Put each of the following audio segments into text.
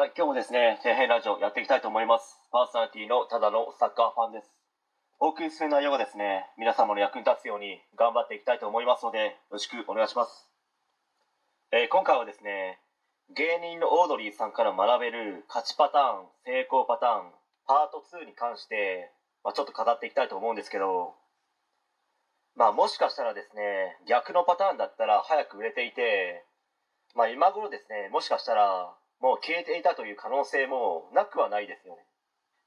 はい、今日もですね、底辺ラジオやっていきたいと思います。パーソナリティのただのサッカーファンです。お送りする内容がですね、皆様の役に立つように頑張っていきたいと思いますので、よろしくお願いします。えー今回はですね、芸人のオードリーさんから学べる勝ちパターン、成功パターン、パート2に関して、まあ、ちょっと語っていきたいと思うんですけど、まあもしかしたらですね、逆のパターンだったら早く売れていて、まあ今頃ですね、もしかしたらもう消えていたという可能性もなくはないですよね。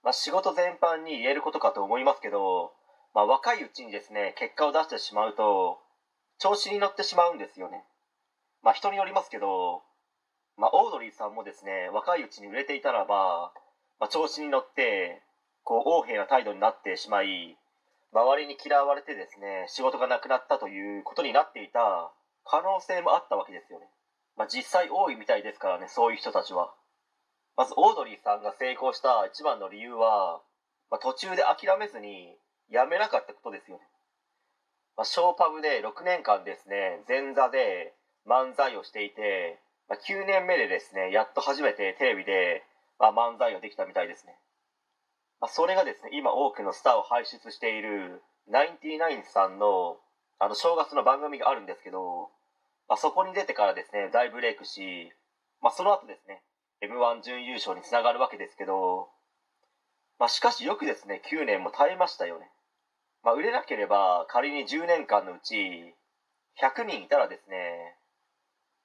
まあ仕事全般に言えることかと思いますけど、まあ若いうちにですね、結果を出してしまうと、調子に乗ってしまうんですよね。まあ人によりますけど、まあオードリーさんもですね、若いうちに売れていたらば、まあ調子に乗って、こう横柄な態度になってしまい、周りに嫌われてですね、仕事がなくなったということになっていた可能性もあったわけですよね。まあ実際多いみたいですからね、そういう人たちは。まずオードリーさんが成功した一番の理由は、まあ、途中で諦めずにやめなかったことですよね。まあ、ショーパブで6年間ですね、前座で漫才をしていて、まあ、9年目でですね、やっと初めてテレビで、まあ、漫才ができたみたいですね。まあ、それがですね、今多くのスターを輩出しているナインティナインさんのあの正月の番組があるんですけど、まあ、そこに出てからですね、大ブレイクし、まあ、その後ですね、M1 準優勝につながるわけですけど、まあ、しかしよくですね、9年も耐えましたよね。まあ、売れなければ仮に10年間のうち100人いたらですね、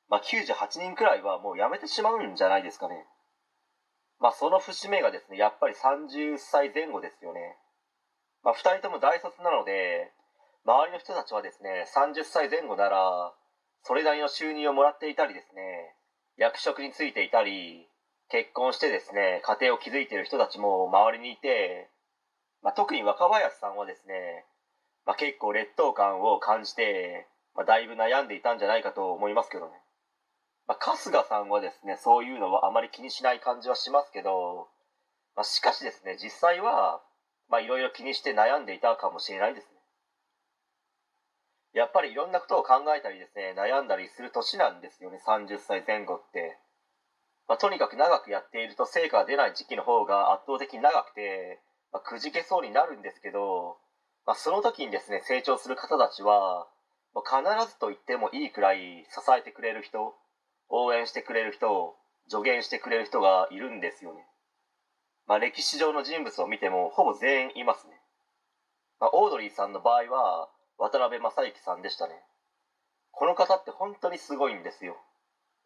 まあ、98人くらいはもう辞めてしまうんじゃないですかね。まあ、その節目がですね、やっぱり30歳前後ですよね。まあ、2人とも大卒なので、周りの人たちはですね、30歳前後なら、それなりの収入をもらっていたりですね、役職についていたり、結婚してですね、家庭を築いている人たちも周りにいて、まあ、特に若林さんはですね、まあ、結構劣等感を感じて、まあ、だいぶ悩んでいたんじゃないかと思いますけどね。まあ、春日さんはですね、そういうのはあまり気にしない感じはしますけど、まあ、しかしですね、実際は、まあ、いろいろ気にして悩んでいたかもしれないですね。やっぱりいろんなことを考えたりですね、悩んだりする年なんですよね、30歳前後って。まあ、とにかく長くやっていると成果が出ない時期の方が圧倒的に長くて、まあ、くじけそうになるんですけど、まあ、その時にですね、成長する方たちは、もう必ずと言ってもいいくらい支えてくれる人、応援してくれる人、助言してくれる人がいるんですよね。まあ、歴史上の人物を見てもほぼ全員いますね。まあ、オードリーさんの場合は渡辺正行さんでしたね。この方って本当にすごいんですよ。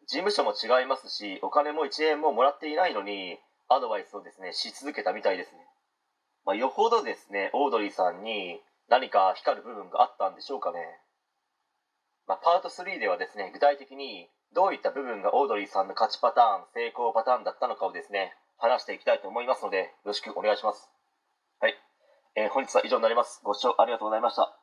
事務所も違いますし、お金も1円ももらっていないのに、アドバイスをですね、し続けたみたいですね。まあ、よほどですね、オードリーさんに何か光る部分があったんでしょうかね。まあ、パート3ではですね、具体的にどういった部分がオードリーさんの勝ちパターン、成功パターンだったのかをですね、話していきたいと思いますので、よろしくお願いします。はい。えー本日は以上になります。ご視聴ありがとうございました。